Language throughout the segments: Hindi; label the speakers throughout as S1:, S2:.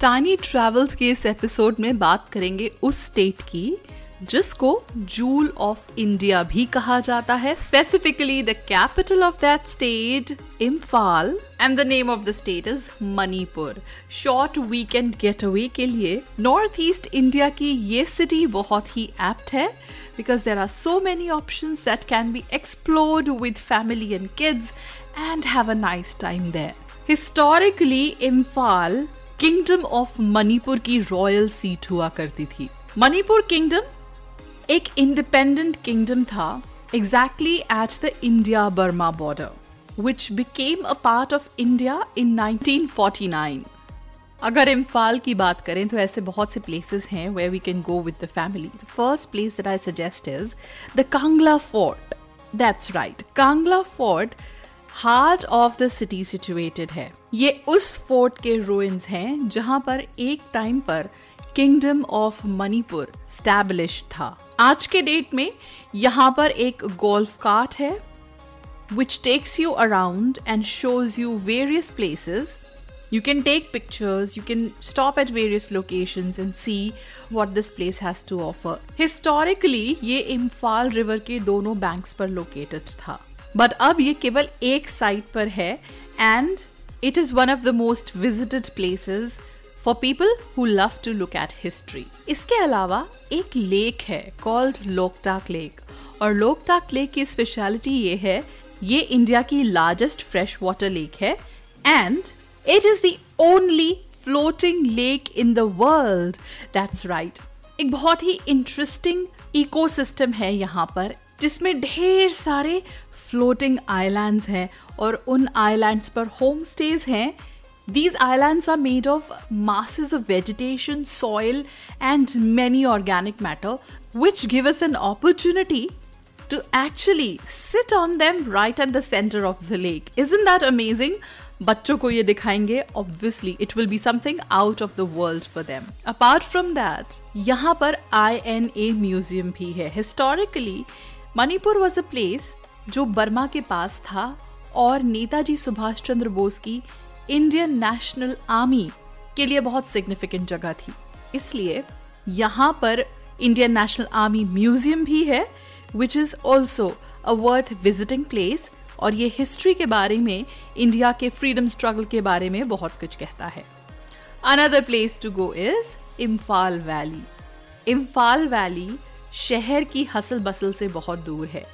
S1: टानी ट्रैवल्स के इस एपिसोड में बात करेंगे उस स्टेट की जिसको जूल ऑफ़ इंडिया भी कहा जाता है specifically the capital of that state Imphal and the name of the state is Manipur short weekend getaway के लिए नॉर्थ ईस्ट इंडिया की ये सिटी बहुत ही एप्ट है because there are so many option that can be explored with family and kids and have a nice time there. Historically, Imphal kingdom of Manipur की रॉयल सीट हुआ करती थी। मणिपुर किंगडम एक इंडिपेंडेंट किंगडम था exactly at the India Burma border which became a part of India in 1949 अगर इम्फाल की बात करें तो ऐसे बहुत से प्लेसेस हैं where we can go with the family the first place that I suggest is the Kangla fort that's right Kangla fort heart of the city situated है। ये उस फोर्ट के रोइंस हैं, जहाँ पर एक टाइम पर किंगडम ऑफ़ मणिपुर स्टैब्लिश था। आज के डेट में यहाँ पर एक गोल्फ कार्ट है which takes you around and shows you various places you can take pictures you can stop at various location and see what this place has to offer historically ये इम्फाल रिवर के दोनों बैंक्स पर लोकेटेड था। बट अब ये केवल एक साइड पर है and it is one of the most visited places for people who love to look at history इसके अलावा एक लेक है कॉल्ड लोकटाक लेक और लोकटाक लेक की स्पेशलिटी ये है ये इंडिया की लार्जेस्ट फ्रेश वाटर लेक है and it is the only floating lake in the world that's right एक बहुत ही इंटरेस्टिंग इकोसिस्टम है यहाँ पर जिसमें ढेर सारे फ्लोटिंग आइलैंड्स हैं और उन आइलैंड्स पर होम स्टेज हैं These islands are made of masses of vegetation, soil, and many organic matter, which give us an opportunity to actually sit on them right at the center of the lake. Isn't that amazing? बच्चों को ये दिखाएँगे obviously it will be something out of the world for them apart from that यहाँ पर आई एन ए म्यूज़ियम भी है historically Manipur was a place जो बर्मा के पास था और नेताजी सुभाष चंद्र बोस की इंडियन नेशनल आर्मी के लिए बहुत सिग्निफिकेंट जगह थी। इसलिए यहाँ पर इंडियन नेशनल आर्मी म्यूज़ियम भी है which is also a worth visiting place और ये हिस्ट्री के बारे में इंडिया के फ्रीडम स्ट्रगल के बारे में बहुत कुछ कहता है। Another place to go is Imphal valley Imphal valley शहर की हसल बसल से बहुत दूर है।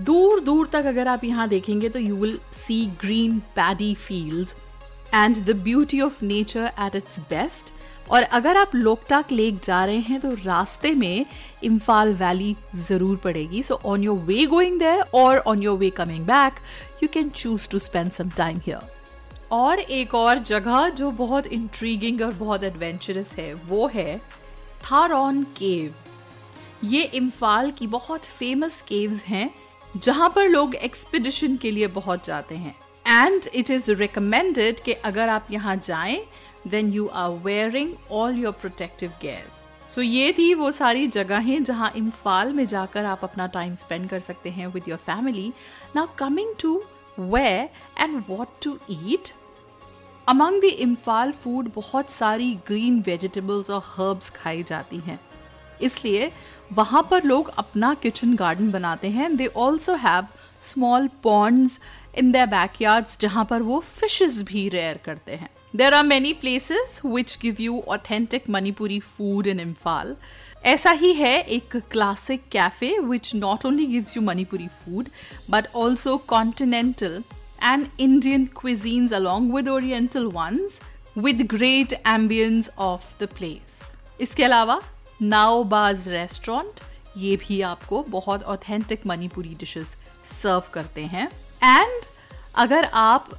S1: दूर दूर तक अगर आप यहाँ देखेंगे तो you will see green paddy fields and the beauty of nature at its best और अगर आप लोकटाक लेक जा रहे हैं तो रास्ते में इम्फाल वैली ज़रूर पड़ेगी। So on your way going there और on your way coming back you can choose to spend some time here और एक और जगह जो बहुत इंट्रीगिंग और बहुत एडवेंचरस है, वो है थारॉन केव ये इम्फाल की बहुत फ़ेमस केव्स हैं। जहाँ पर लोग एक्सपीडिशन के लिए बहुत जाते हैं। एंड इट इज़ रिकमेंडेड कि अगर आप यहाँ जाएँ then you are wearing all your protective gear so ये थी वो सारी जगहें जहाँ इम्फाल में जाकर आप अपना टाइम स्पेंड कर सकते हैं with your family now coming to where and what to eat among the Imphal food बहुत सारी ग्रीन वेजिटेबल्स और हर्ब्स खाई जाती हैं। इसलिए वहाँ पर लोग अपना किचन गार्डन बनाते हैं. They also have small ponds in the backyards जहाँ पर वो फिशेस भी रेयर करते हैं. There are many places which give you authentic Manipuri food in Imphal ऐसा ही है एक classic cafe which not only gives you Manipuri food but also continental and Indian cuisines along with Oriental ones with great ambience of the place इसके अलावा नाओबाज रेस्टोरेंट ये भी आपको बहुत ऑथेंटिक मणिपुरी डिशेस सर्व करते हैं। एंड अगर आप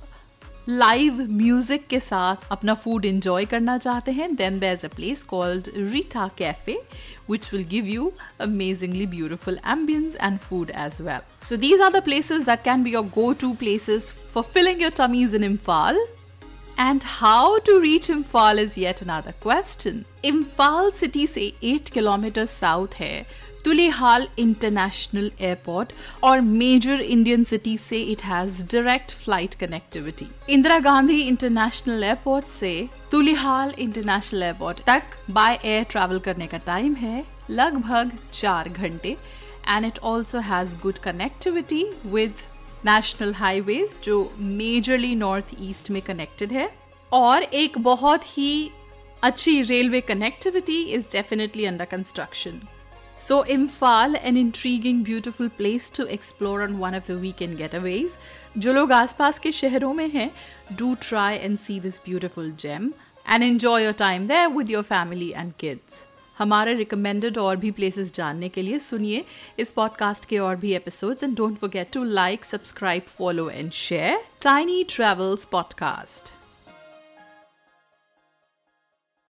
S1: लाइव म्यूज़िक के साथ अपना फ़ूड इंजॉय करना चाहते हैं then there is a place called Rita cafe which will give you amazingly beautiful ambience and food as well so these are the that can be your go to places for filling your tummies in Imphal And how to reach Imphal is yet another question. Imphal city से 8 kilometers south है तुलेहाल इंटरनेशनल एयरपोर्ट और मेजर इंडियन सिटी से it has direct flight connectivity Indira Gandhi international airport से तुलेहाल इंटरनेशनल एयरपोर्ट तक बाय एयर ट्रैवल करने का टाइम है, लगभग चार घंटे and it also has good connectivity with national highways जो मेजरली नॉर्थ ईस्ट में कनेक्टेड है. और एक बहुत ही अच्छी railway connectivity is definitely under construction so Imphal an intriguing beautiful place to explore on one of the weekend getaways जो लोग आस पास के शहरों में हैं do try and see this beautiful gem and enjoy your time there with your family and kids हमारे रिकमेंडेड और भी प्लेसेस जानने के लिए सुनिए इस पॉडकास्ट के और भी episodes and don't forget to like subscribe follow and share tiny travels podcast